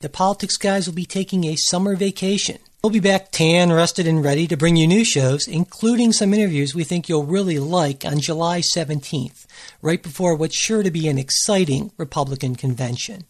The politics guys will be taking a summer vacation. We'll be back tan, rested, and ready to bring you new shows, including some interviews we think you'll really like on July 17th, right before what's sure to be an exciting Republican convention.